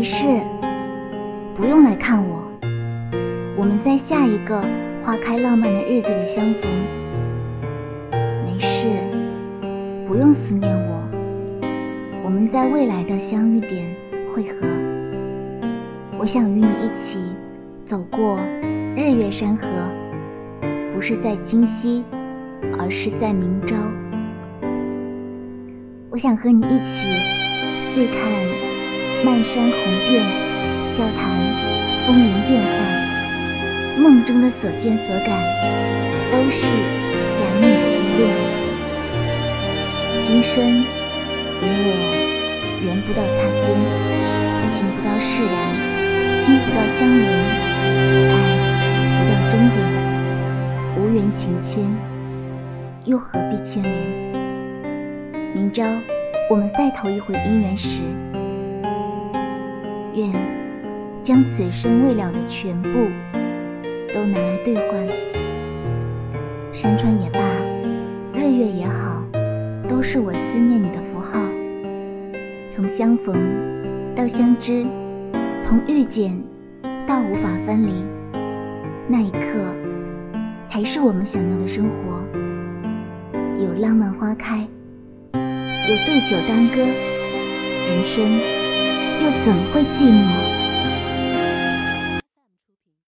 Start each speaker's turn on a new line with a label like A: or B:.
A: 没事，不用来看我。我们在下一个花开浪漫的日子里相逢。没事，不用思念我。我们在未来的相遇点汇合。我想与你一起走过日月山河，不是在今夕，而是在明朝。我想和你一起醉看漫山红遍，笑谈风云变幻，梦中的所见所感都是想你的依恋。今生你我缘不到擦肩，情不到释然，心不到相连，爱不到终点，无缘情牵，又何必牵连？明朝，我们再投一回姻缘时，愿将此生未了的全部都拿来兑换。山川也罢，日月也好，都是我思念你的符号。从相逢到相知，从遇见到无法分离，那一刻才是我们想要的生活。有浪漫花开。有对酒当歌，人生又怎会寂寞？